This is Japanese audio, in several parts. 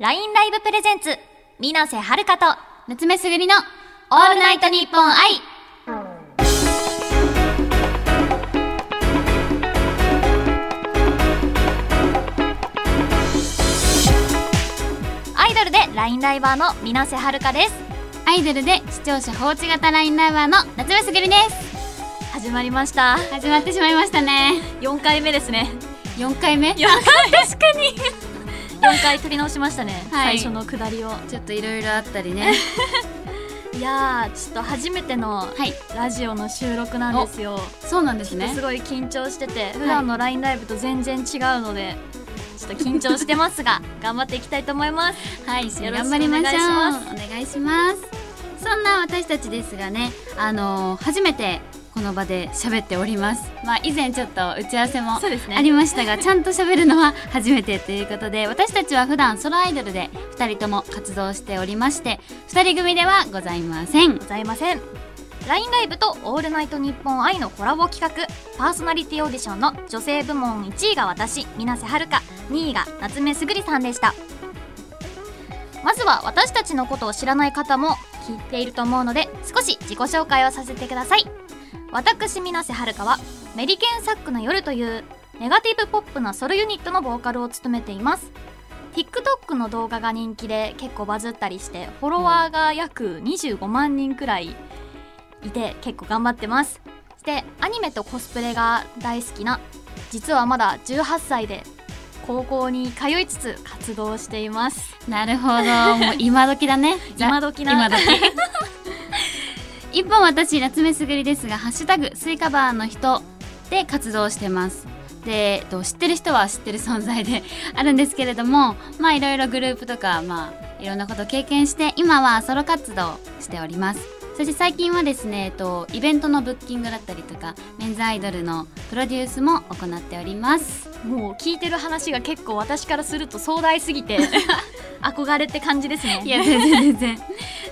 LINE ライブプレゼンツ、水瀬はるかと、夏目すぐりのオールナイトニッポン愛。アイドルで LINE ライバーの水瀬はるかです。アイドルで視聴者放置型ラインライバーの夏目すぐりです始まりました。始まってしまいましたね4回目ですね。4回目？4回、確かに。4回撮り直しましたね。はい。最初の下りを。ちょっといろいろあったりね。いやー、ちょっと初めてのはい。ラジオの収録なんですよ。そうなんですね。すごい緊張してて普段の LINE ライブと全然違うので、ちょっと緊張してますが 頑張っていきたいと思います。はい一緒に頑張りましょうお願いしますお願いします。そんな私たちですがねあのー初めてこの場で喋っております。まあ以前ちょっと打ち合わせもありましたがちゃんと喋るのは 初めてということで私たちは普段ソロアイドルで2人とも活動しておりまして2人組ではございません。ございません。LINE ライブと「オールナイトニッポン愛」のコラボ企画パーソナリティオーディションの女性部門1位が私水瀬はるか2位が夏目すぐりさんでした。まずは私たちのことを知らない方も聞いていると思うので少し自己紹介をさせてください私水瀬はるかはメリケンサックの夜というネガティブポップなソロユニットのボーカルを務めています。TikTok の動画が人気で結構バズったりしてフォロワーが約25万人くらいいて結構頑張ってます。そしてアニメとコスプレが大好きな実はまだ18歳で高校に通いつつ活動しています。なるほど。もう今時だね。今時な今時 一方私夏目すぐりですが「ハッシュタグスイカバーの人」で活動してます。でえっと知ってる人は知ってる存在であるんですけれども まあいろいろグループとかまあいろんなことを経験して今はソロ活動をしております。そして最近はですね、えっと、イベントのブッキングだったりとかメンズアイドルのプロデュースも行っております。もう聞いてる話が結構私からすると壮大すぎて 憧れって感じですね。いや全然全然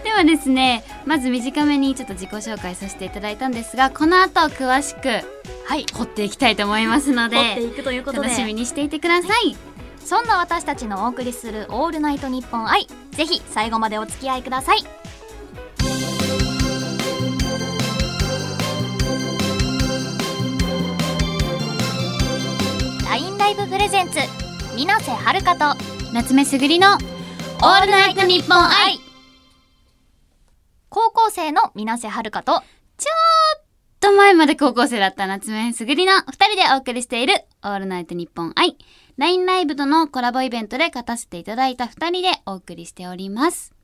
ではですねまず短めにちょっと自己紹介させていただいたんですがこの後詳しくはい。掘っていきたいと思いますので掘っていくということで。楽しみにしていてください。そんな私たちのお送りする「オールナイトニッポン愛」ぜひ最後までお付き合いください。ラインライブプレゼンツ水瀬はるかと夏目すぐりのオールナイトニッポン愛高校生の水瀬はるかとと前まで高校生だった夏目すぐりの2人でお送りしているオールナイトニッポン愛 LINE ライブとのコラボイベントで勝たせていただいた2人でお送りしております。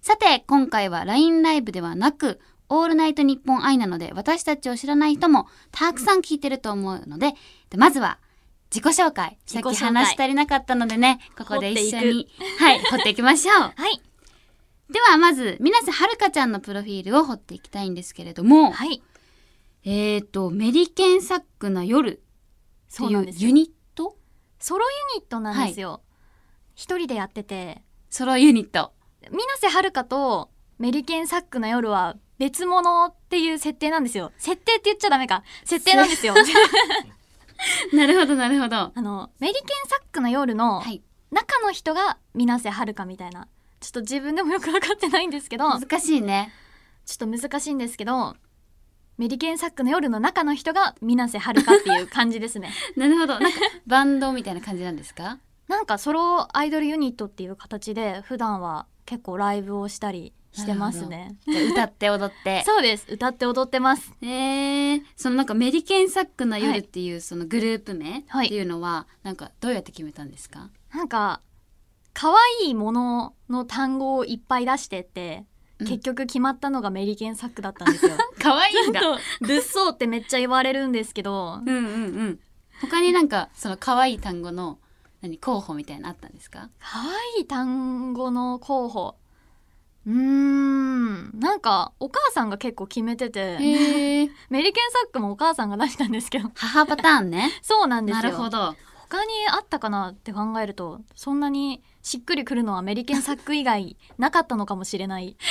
さて今回は LINE ライブではなくオールナイトニッポン愛なので私たちを知らない人もたくさん聞いてると思うのででまずは自己紹介。さっき話し足りなかったのでねここで一緒にはい掘っていきましょう。はいではまず水瀬はるかちゃんのプロフィールを掘っていきたいんですけれども、はい。えーとメリケンサックな夜っていうユニット？ソロユニットなんですよ。一、人でやってて。ソロユニット。水瀬はるかとメリケンサックの夜は別物っていう設定なんですよ。設定って言っちゃダメか。設定なんですよ。なるほどなるほど。あのメリケンサックの夜のはい。中の人が水瀬はるかみたいなちょっと自分でもよく分かってないんですけどちょ難しいね。っと難しいんですけどメリケンサックの夜の中の人が水瀬はるかっていう感じですね。なるほど。なんかバンドみたいな感じなんですか？なんかソロアイドルユニットっていう形で普段は結構ライブをしたりしてますね。歌って踊って。そうです。歌って踊ってます。えー、そのなんかメリケンサックなはい夜っていうそのグループ名はいっていうのはなんかどうやって決めたんですか、なんか可愛いものの単語をいっぱい出してって、うん。結局決まったのがメリケンサックだったんですよ。可愛いんだ。物騒ってめっちゃ言われるんですけど、うんうんうん。他になんかその可愛い単語の何候補みたいなのあったんですか？可愛い単語の候補。うーん、なんかお母さんが結構決めてて、メリケンサックもお母さんが出したんですけど、母パターンね。そうなんですよ。なるほど。他にあったかなって考えると、そんなにしっくりくるのはメリケンサック以外なかったのかもしれない。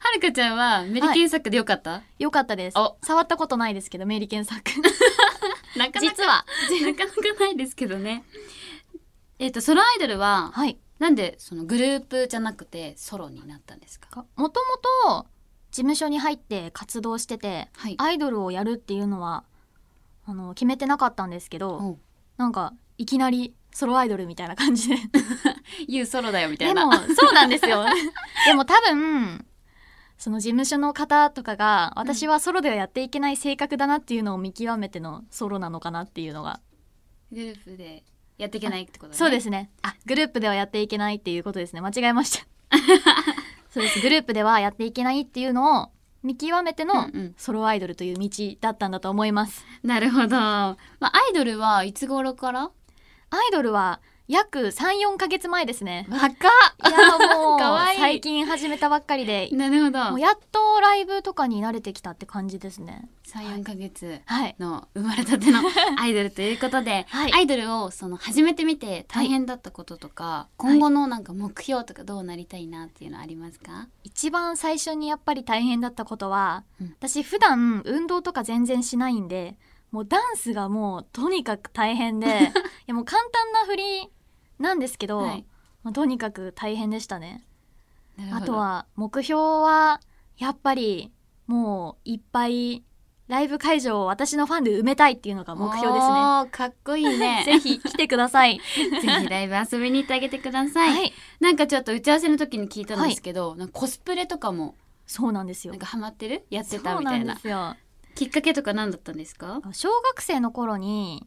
はるかちゃんはメリケンサックでよかった、よかったですお。触ったことないですけど、メリケンサック。なかなか実は。なかなかないですけどねえっ、とソロアイドルははい。なんでそのグループじゃなくてソロになったんですか？もともと事務所に入って活動しててはいアイドルをやるっていうのはあの決めてなかったんですけどなんかいきなりソロアイドルみたいな感じで。言うソロだよみたいな。でもそうなんですよ。でも多分その事務所の方とかが私はソロではやっていけない性格だなっていうのを見極めてのソロなのかなっていうのが。グループでやっていけないってことね。そうですね。あグループではやっていけないっていうことですね。間違えました。そうです。グループではやっていけないっていうのを見極めてのうんうん。ソロアイドルという道だったんだと思います。なるほど、まあ、アイドルはいつ頃から？アイドルは約34ヶ月前ですね。若っ。いやもう 最近始めたばっかりで。なるほど。もうやっとライブとかに慣れてきたって感じですね。34ヶ月はい。の生まれたてのアイドルということで、はい。アイドルをその始めてみて大変だったこととか、今後のなんか目標とかどうなりたいなっていうのありますか？一番最初にやっぱり大変だったことは、うん。私普段運動とか全然しないんでもうダンスがもうとにかく大変で いやもう簡単な振りなんですけど、はい。もうとにかく大変でしたね。あとは目標はやっぱりもういっぱいライブ会場を私のファンで埋めたいっていうのが目標ですね。かっこいいね。ぜひ来てください。ぜひライブ遊びに行ってあげてください、はい。なんかちょっと打ち合わせの時に聞いたんですけど、なんかコスプレとかもそうなんですよ。なんかハマってる？やってたそうないんみたなですよきっかけとか何だったんですか？小学生の頃に、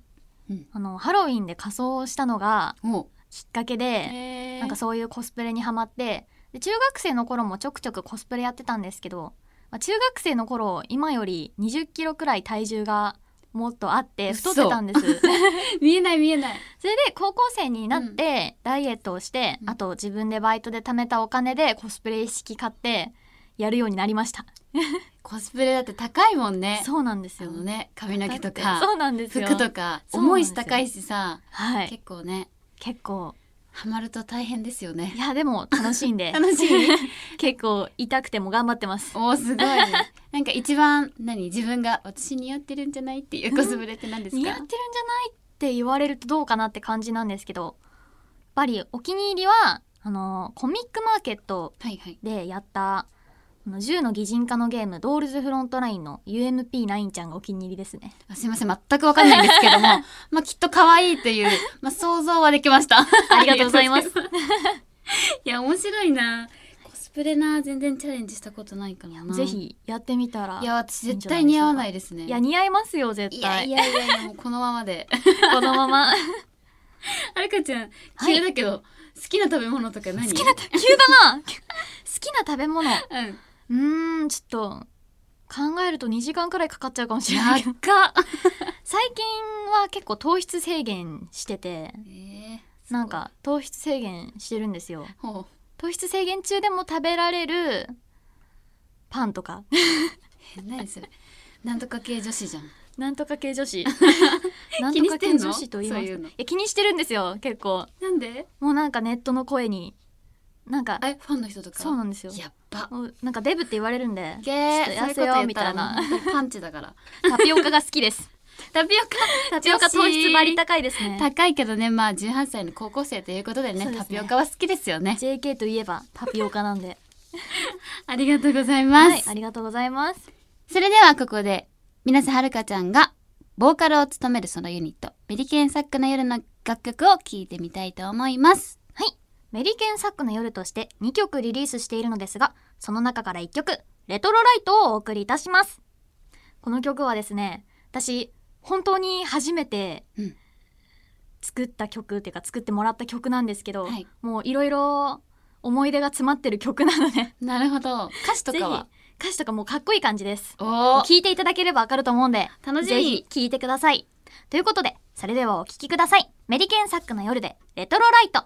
うん。あのハロウィンで仮装したのがお。きっかけで、へなんかそういうコスプレにハマってで中学生の頃もちょくちょくコスプレやってたんですけど、まあ、中学生の頃今より20キロくらい体重がもっとあって太ってたんです。そ れ見えない見えない。で高校生になってダイエットをして、うん。あと自分でバイトで貯めたお金でコスプレ一式買ってやるようになりました コスプレだって高いもんね。そうなんですよ。ね髪の毛とかそうなんですよ。服とか重いし高いしさ、はい。結構ね結構。ハマると大変ですよね。いやでも楽しいんで。楽しい？結構痛くても頑張ってます。おーすごいね。なんか一番何？自分が私似合ってるんじゃないっていうコスプレって何ですか？似合ってるんじゃないって言われるとどうかなって感じなんですけどやっぱりお気に入りはあのコミックマーケットはいはい。でやったあの10の擬人化のゲーム「ドールズフロントライン」の UMP9 ちゃんがお気に入りですね。あすいません。全くわかんないんですけども まあきっと可愛いという、まあ、想像はできました。ありがとうございます。いや面白いな。コスプレな全然チャレンジしたことないからな。ぜひやってみたらいや私絶対似合わないですね。いや似合いますよ絶対。いやいやいやもうこのままで。このまま。はるかちゃんはい。急だけど、好きな食べ物とか何？好きな急だな。好きな食べ物。うんうーんちょっと考えると2時間くらいかかっちゃうかもしれない。最近は結構糖質制限しててえーなんか糖質制限してるんですよ。糖質制限中でも食べられるパンとか。え何それなんとか系女子じゃん。なんとか系女子。なん気とか系女子と言います。気にしてるんですよ結構。なんで？もうなんかネットの声になんかえファンの人とか？そうなんですよ。やっばもうなんかデブって言われるんでゲちょっと痩せようみたいな。パンチだから。タピオカが好きです。タピオカ？タピオカ糖質バリ高いですね。高いけどね。まあ18歳の高校生ということでねですね。タピオカは好きですよね。JK といえばタピオカなんで。ありがとうございます、はいありがとうございます。それではここで水瀬はるかちゃんがボーカルを務めるそのユニットメリケンサックの夜の楽曲を聴いてみたいと思います。はいメリケンサックの夜として2曲リリースしているのですがその中から1曲レトロライトをお送りいたします。この曲はですね私本当に初めてうん。作った曲っていうか作ってもらった曲なんですけど、はい。もういろいろ思い出が詰まってる曲なので。なるほど。歌詞とかは？歌詞とかもかっこいい感じです。お聞いていただければわかると思うんで楽しみ。ぜひ聞いてください。ということでそれではお聴きください。メリケンサックの夜でレトロライト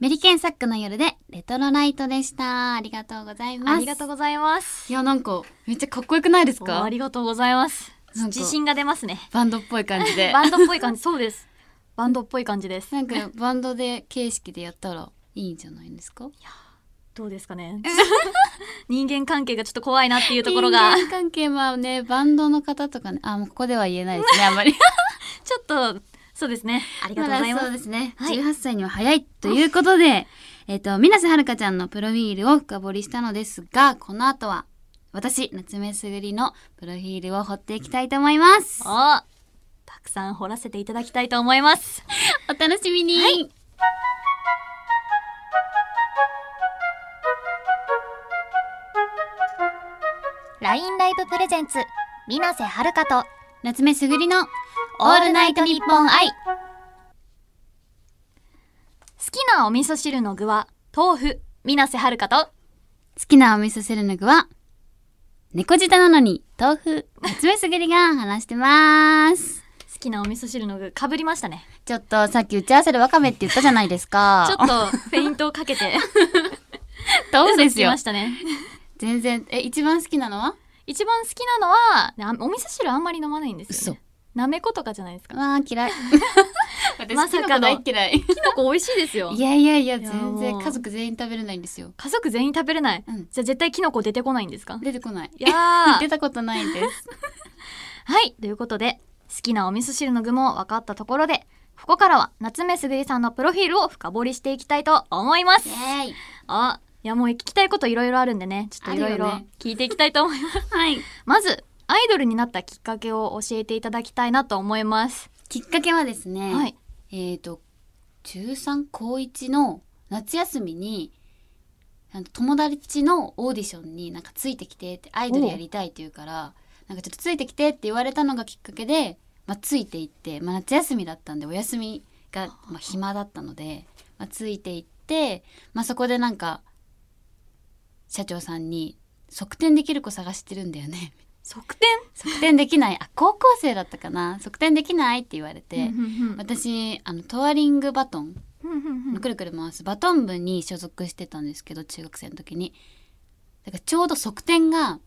メリケンサックの夜でレトロライトでした。ありがとうございます。ありがとうございます。いや、なんか、めっちゃかっこよくないですおかありがとうございます。自信が出ますね。バンドっぽい感じで。バンドっぽい感じそうです。バンドっぽい感じです。なんか、バンドで形式でやったらいいんじゃないですか？どうですかね。人間関係がちょっと怖いなっていうところが。人間関係はね、バンドの方とかね、あ、もうここでは言えないですね、あんまり。ちょっとそうですね。ありがとうございます。そうですね。はい。18歳には早いということで、えっと、水瀬はるかちゃんのプロフィールを深掘りしたのですが、この後は、私、夏目すぐりのプロフィールを掘っていきたいと思います。おたくさん掘らせていただきたいと思います。お楽しみに、はい。ラインライブプレゼンツ水瀬はるかと夏目すぐりのオールナイトニッポン愛好きなお味噌汁の具は豆腐水瀬はるかと。好きなお味噌汁の具は、猫舌なのに豆腐、夏目すぐりが話してます。好きなお味噌汁の具かぶりましたね。ちょっとさっき打ち合わせでわかめって言ったじゃないですか。ちょっとフェイントをかけて。そうですよ。ま。したね。全然、え、一番好きなのは？一番好きなのはあお味噌汁あんまり飲まないんですよ、嘘。ね、なめことかじゃないですか？わあ嫌い。私まさか大嫌い。きのこ美味しいですよいやいやいや、全然家族全員食べれないんですよ。家族全員食べれない、うんじゃあ絶対きのこ出てこないんですか？出てこない。いや 出ーたことないです。はいということで好きなお味噌汁の具も分かったところでここからは夏目すぐりさんのプロフィールを深掘りしていきたいと思います。あいやもう聞きたいこといろいろあるんでねちょっといろいろ聞いていきたいと思います、はい。まずアイドルになったきっかけを教えていただきたいなと思います、きっかけはですね、はい。えっ、と、中3高1の夏休みに、友達のオーディションになんかついてきてってアイドルやりたいって言うからなんかちょっとついてきてって言われたのがきっかけで、まあ、ついていって、まあ、夏休みだったんでお休みが、まあ、暇だったので、まあ、ついていって、まあ、そこでなんか社長さんに「側転できる子探してるんだよね」側転？側転できない。あ高校生だったかな。側転できないって言われて、私あのトワリングバトン。くるくる回すバトン部に所属してたんですけど中学生の時に。だからちょうど側転が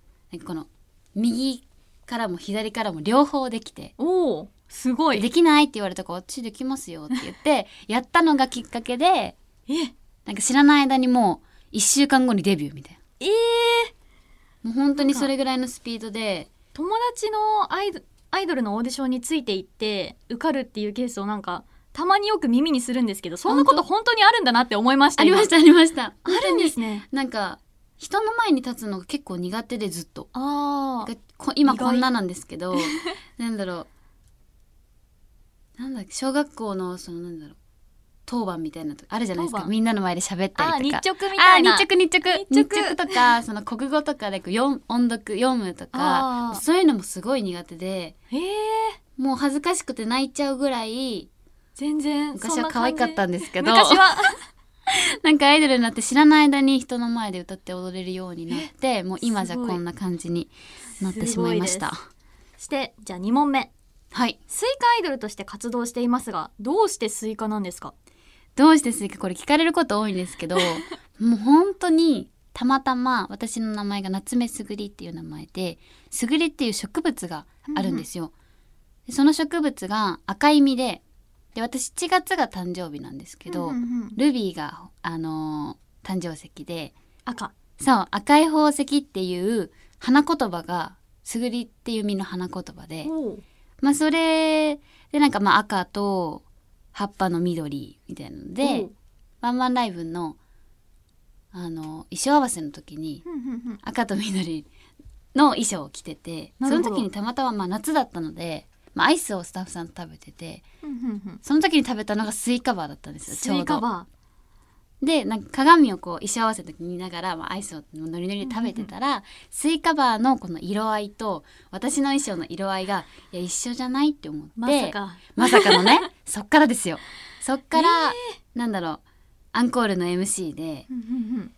この右からも左からも両方できて。おおすごい。できないって言われたから私できますよって言って やったのがきっかけでえ？なんか知らない間にもう1週間後にデビューみたいえー、なもう本当にそれぐらいのスピードで。友達のアイドアイドルのオーディションについていって受かるっていうケースをなんかたまによく耳にするんですけどそんなこと本当？にあるんだなって思いました今。ありましたありました。あるんですねなんか人の前に立つのが結構苦手でずっと。あ今こんななんですけど。なんだろう。なんだっけ小学校のそのなんだろう当番みたいなとあるじゃないですか。みんなの前で喋ったりとか。直みたいな。日直日直。日日直直とかその国語とかでこう読音読読むとかそういうのもすごい苦手でえー、もう恥ずかしくて泣いちゃうぐらい全然昔は可愛かったんですけど昔は。なんかアイドルになって知らない間に人の前で歌って踊れるようになってもう今じゃこんな感じになってしまいました。してじゃあ2問目。はい。スイカアイドルとして活動していますがどうしてスイカなんですか？どうしてスイカこれ聞かれること多いんですけど もう本当にたまたま私の名前が夏目すぐりっていう名前ですぐりっていう植物があるんですよ。でその植物が赤い実でで私7月が誕生日なんですけど、うんうんうん。ルビーが、あのー誕生石で赤。そう赤い宝石っていう花言葉がすぐりっていう実の花言葉でまあそれでなんかまあ赤と葉っぱの緑みたいなので、おーワンマンライブのあの衣装合わせの時にうんうんうん。赤と緑の衣装を着ててその時にたまたままあ夏だったので、まあ、アイスをスタッフさんと食べててうんうんうん。その時に食べたのがスイカバーだったんですよスちょうど。でなんか鏡をこう衣装合わせの時に見ながら、まあ、アイスをノリノリで食べてたら、スイカバーのこの色合いと私の衣装の色合いがいや一緒じゃないって思って。ーまさか。まさかのね。そっからですよ。そっから、なんだろう。アンコールの MC でうんうんうん。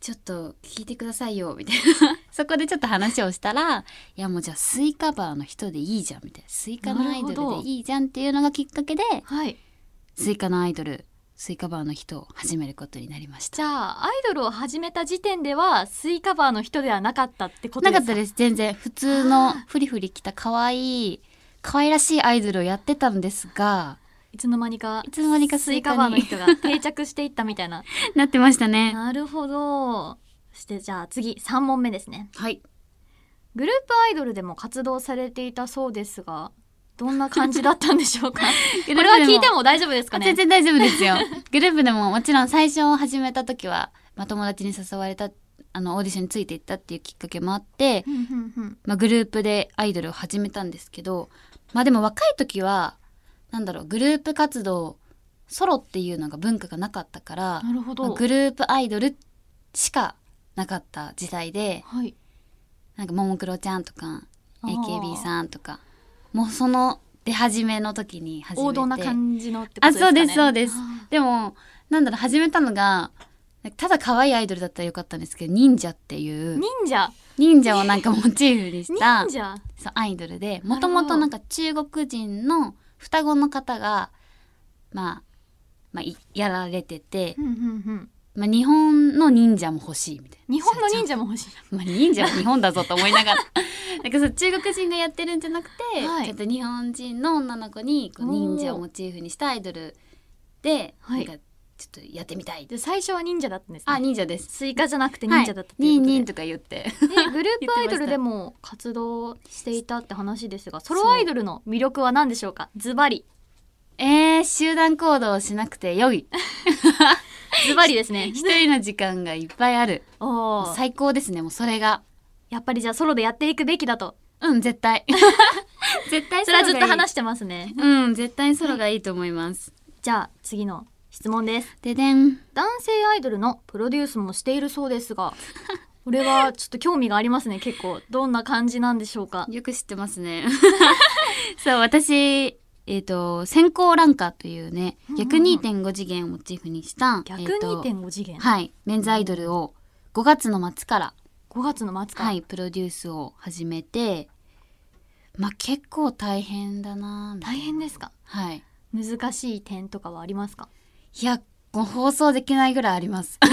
ちょっと聞いてくださいよみたいな。そこでちょっと話をしたらいやもうじゃあスイカバーの人でいいじゃんみたいな。スイカのアイドルでいいじゃんっていうのがきっかけではい。スイカのアイドルスイカバーの人を始めることになりました。じゃあアイドルを始めた時点ではスイカバーの人ではなかったってことですか？なかったです全然普通のフリフリ着た可愛い可愛らしいアイドルをやってたんですがいつの間にかいつの間にかスイカバーの人が定着していったみたいな。なってましたね。なるほど。そしてじゃあ次3問目ですね。はい。グループアイドルでも活動されていたそうですがどんな感じだったんでしょうか？これは聞いても大丈夫ですかね？全然大丈夫ですよ。グループでももちろん最初始めた時は、まあ、友達に誘われたあのオーディションについていったっていうきっかけもあって、まあ、グループでアイドルを始めたんですけどまあでも若い時はなんだろうグループ活動ソロっていうのが文化がなかったから、なるほど、まあグループアイドルしかなかった時代ではい。なんかももクロちゃんとか AKB さんとかもうその出始めの時に始めて。王道な感じのってことですかね。あそうですそうです。あでもなんだろう始めたのがただ可愛いアイドルだったらよかったんですけど忍者っていう。忍者？忍者をなんかモチーフにしたそうアイドルでもともとなんか中国人の双子の方がまあ、まあ、いやられてて、まあ、日本の忍者も欲しいみたいな。日本の忍者も欲しい。まあ、忍者は日本だぞと思いながら。なんかそう中国人がやってるんじゃなくて、はい。ちゃんと日本人の女の子にこう忍者をモチーフにしたアイドルで、はい。なんかちょっとやってみたい。で最初は忍者だったんですね。あ忍者です。スイカじゃなくて忍者だったっていうことで、ニンニンとか言って。でグループアイドルで も活動していたって話ですがソロアイドルの魅力は何でしょうか？ズバリ。えー、集団行動をしなくてよいズバリですね。一人の時間がいっぱいある。おー。最高ですねもうそれが。やっぱりじゃあソロでやっていくべきだと。うん絶対。絶対それはずっと話ししてますね。うん絶対ソロがいいと思います、じゃあ次の質問です。ででん。男性アイドルのプロデュースもしているそうですがこれはちょっと興味がありますね。結構どんな感じなんでしょうか。よく知ってますね。そう、私、えっ、と、先行ランカーというねうんうんう、ん。逆2.5次元をモチーフにした、逆えーと2.5次元、はい、メンズアイドルを5月の末から、5月の末から、はい、プロデュースを始めて、まあ結構大変だな大な。変ですか？はい。難しい点とかはありますか？いや、放送できないぐらいあります。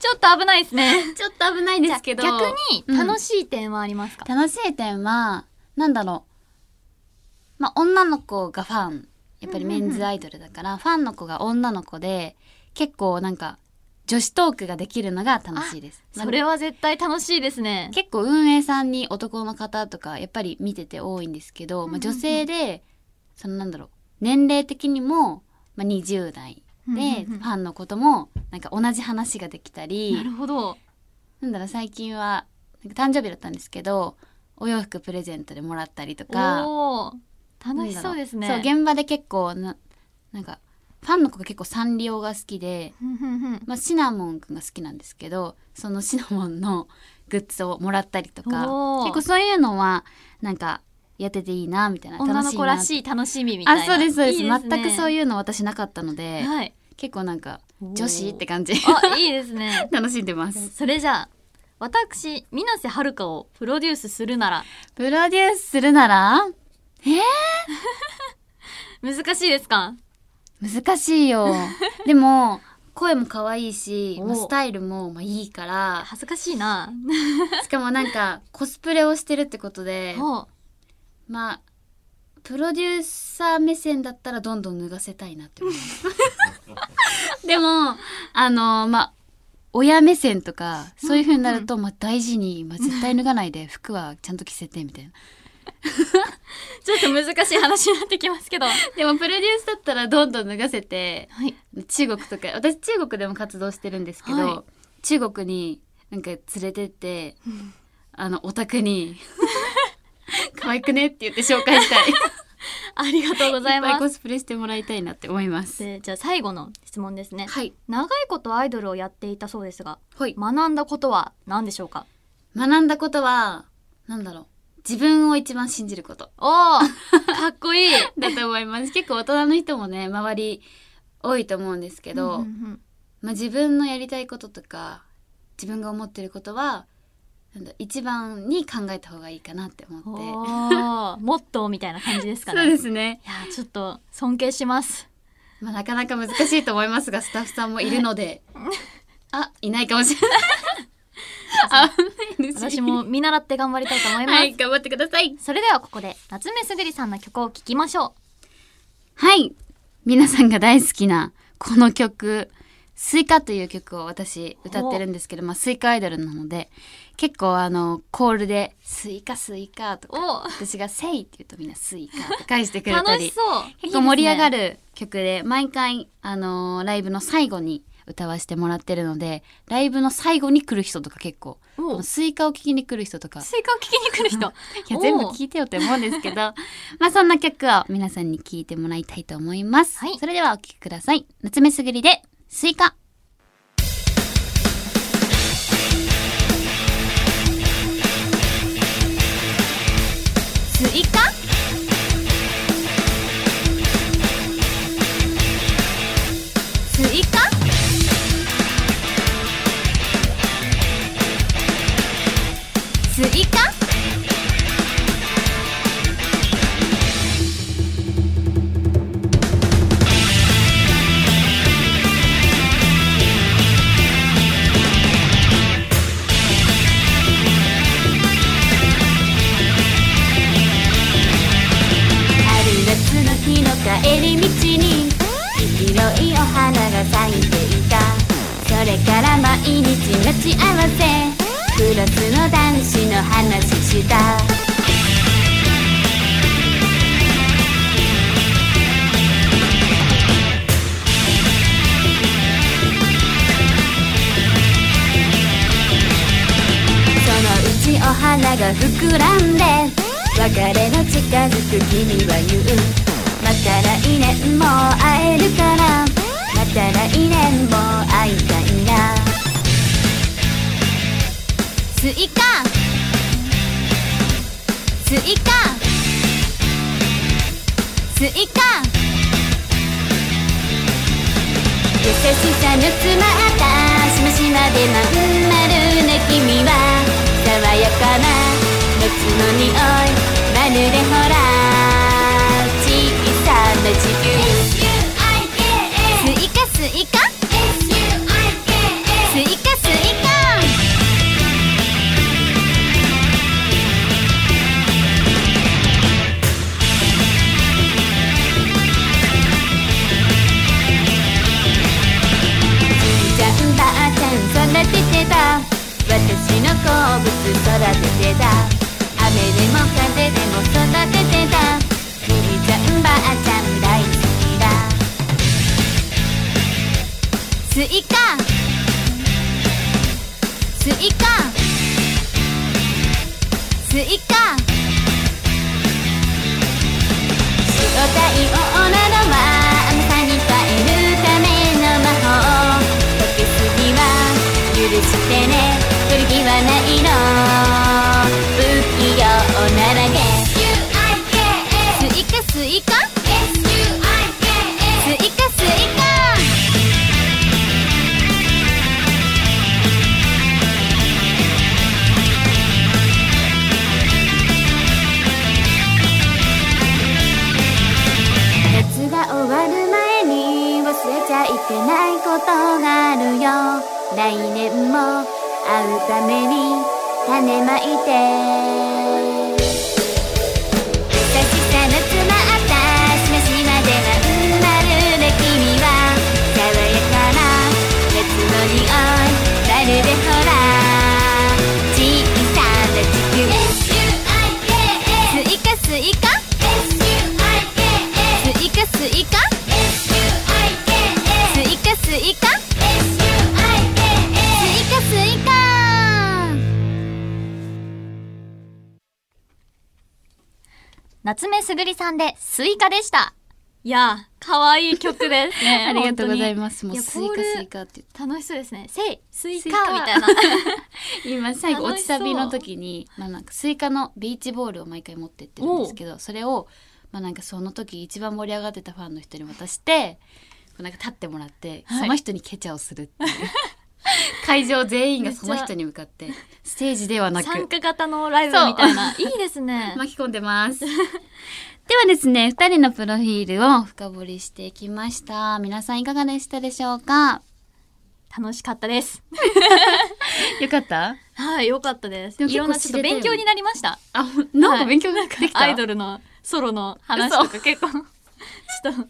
ちょっと危ないですね。ちょっと危ないですけど。逆に楽しい点はありますか、楽しい点はなんだろうまあ女の子がファン。やっぱりメンズアイドルだから、ファンの子が女の子で結構なんか女子トークができるのが楽しいです。それは絶対楽しいですね。結構運営さんに男の方とかやっぱり見てて多いんですけど、まあ、女性でそのなんだろう年齢的にも、まあ、20代うんでファンの子ともなんか同じ話ができたり、なるほど。なんだろう最近はなんか誕生日だったんですけどお洋服プレゼントでもらったりとか楽しそうですね。そう現場で結構ななんかファンの子が結構サンリオが好きで、まあ、シナモンくんが好きなんですけどそのシナモンの グッズをもらったりとか結構そういうのはなんかやってていいなみたいな女の子らいしい楽しみみたいな。あそうですそうです。ね。全くそういうの私なかったので、はい。結構なんか女子って感じ。あいいですね。楽しんでます。それじゃあ私水瀬遥をプロデュースするなら。プロデュースするなら？難しいですか？難しいよ。でも声も可愛いし、お。まあスタイルもまあいいから。恥ずかしいな。しかもなんかコスプレをしてるってことでお。まあプロデューサー目線だったらどんどん脱がせたいなって思いますでもあのまあ親目線とかそういう風になると、まあ、大事に、まあ、絶対脱がないで服はちゃんと着せてみたいな ちょっと難しい話になってきますけど。は でもプロデュースだったらどんどん脱がせてい。中国とか私中国でも活動してるんですけど、はい。中国になんか連れてってあのお宅に 可愛くねって言って紹介したい。ありがとうございます。スプレしてもらいたいなって思います。でじゃあ最後の質問ですね。はい。長いことアイドルをやっていたそうですがはい。学んだことは何でしょうか？学んだことはなんだろう自分を一番信じること。おーかっこいい。だと思います。結構大人の人もね周り多いと思うんですけど、うんうんまあ、自分のやりたいこととか自分が思ってることはなんだ一番に考えた方がいいかなって思うんってモットーみたいな感じですかね。そうですね。いやーちょっと尊敬します。まあ、なかなか難しいと思いますがスタッフさんもいるので。あいないかもしれない あ私も見習って頑張りたいと思います、はい頑張ってください。それではここで夏目すぐりさんの曲を聴きましょはい。皆さんが大好きなこの曲スイカという曲を私歌ってるんですけど、まあ、スイカアイドルなので結構あのコールで「スイカスイカ」とか私が「say」って言うとみんな「スイカ」って返してくれたり楽しそう。結構盛り上がるる曲で毎回、あのーライブの最後に歌わせてもらってるのでライブの最後に来る人とか結構おスイカを聴きに来る人とか。スイカを聴きに来る人？いや全部聞いてよって思うんですけど。まあそんな曲を皆さんに聴いてもらいたいと思います、はい。それではお聴きください。夏目すぐりでスイカ。スイカ？スイカイカスイカスイカ優しさの詰まったしましまでまん丸な君は爽やかな夏の匂い。まるでほら小さな地球スイカスイカ育ててた。私の好物育ててた。雨でも風でも育ててた。じいちゃんばあちゃん大好きだ。スイカ。スイカ。スイカ。塩対応なのはことがあるよ。来年も会うために種まいて。夏目すぐりさんでスイカでした。いやー可愛い曲ですね ありがとうございまますもうスイカスイカって。楽しそうですね。 say スイスイカカみたいな。今最後落ちサビの時に、まあ、なんかスイカのビーチボールを毎回持ってってるんですけどそれを、まあ、なんかその時一番盛り上がってたファンの人に渡してなんか立ってもらって、はい。その人にケチャをするっていう 会場全員がその人に向かってステージではなく。参加型のライブみたいな。いいですね。巻き込んでます。ではですね2人のプロフィールを深掘りしていきました。皆さんいかがでしたでしょうか？楽しかったです。よかった？はい良かったです。いろんなちょっと勉強になりました。あなんか勉強できた、アイドルのソロの話とか結構。ちょっと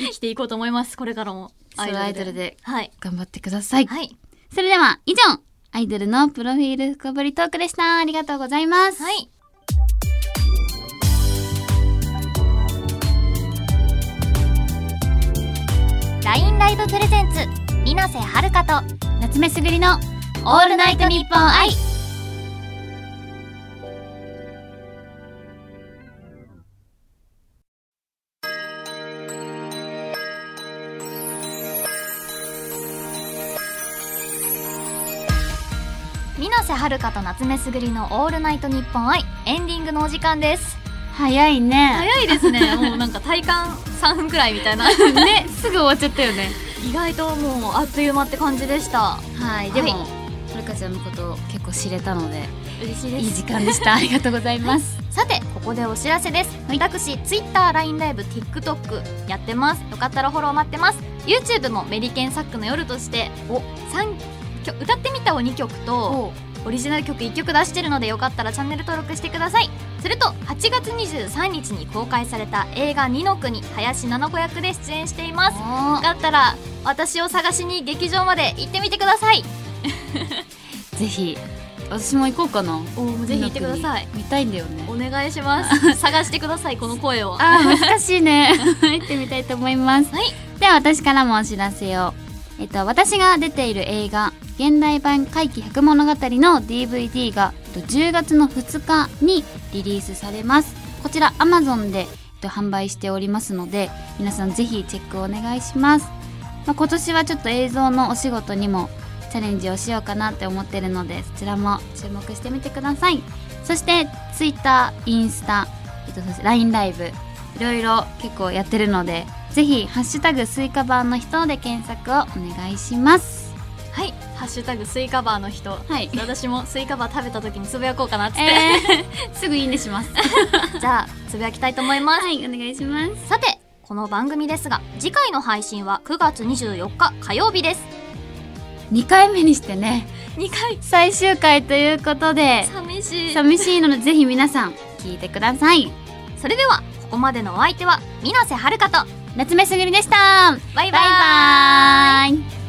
生きていこうと思います。これからも。アイドルで。はい。頑張ってください。はい。それでは以上アイドルのプロフィール深掘りトークでした。ありがとうございます。はい。ラインライブプレゼンツ水瀬はるかと夏目すぐりのオールナイトニッポン愛水瀬はるかと夏目すぐりのオールナイトニッポン愛エンディングのお時間です。早いね。早いですね。もうなんか体感3分くらいみたいな。ねすぐ終わっちゃったよね。意外ともうあっという間って感じでした。はいでも、ははるかちゃんのことを結構知れたので嬉しいです。いい時間でした。ありがとうございます。さてここでお知らせです、私 TwitterLINE ライブ TikTok やってます。よかったらフォロー待ってます。YouTube もメリケンサックの夜としてお三曲歌ってみたを2曲とオリジナル曲1曲出してるのでよかったらチャンネル登録してください。それと8月23日に公開された映画「二の国」林七子役で出演しています。よかったら私を探しに劇場まで行ってみてください。ぜひ私も行こうかな。おーぜひ行ってください。見たいんだよね。お願いします。探してくださいこの声を。あー難しいね。行ってみたいと思います。はい。では私からもお知らせをえっと私が出ている映画現代版怪奇百物語の DVD がえっと10月の2日にリリースされます。こちら Amazon でえっと販売しておりますので皆さんぜひチェックお願いします、まあ、今年はちょっと映像のお仕事にもチャレンジをしようかなって思ってるのでそちらも注目してみてください。そして Twitter、インスタ、えっと、LINE ライブいろいろ結構やってるのでぜひハッシュタグスイカバーの人で検索をお願いします。はい。ハッシュタグスイカバーの人。はい。私もスイカバー食べた時につぶやこうかなって、えー、すぐいいねします。じゃあつぶやきたいと思います。はいお願いします。さてこの番組ですが次回の配信は9月24日火曜日です。2回目にしてね。2回。最終回ということで。寂しい。寂しいのでぜひ皆さん聞いてください。それではここまでのお相手は水瀬はるかと夏目すぐりでした。バイバイ。バイバ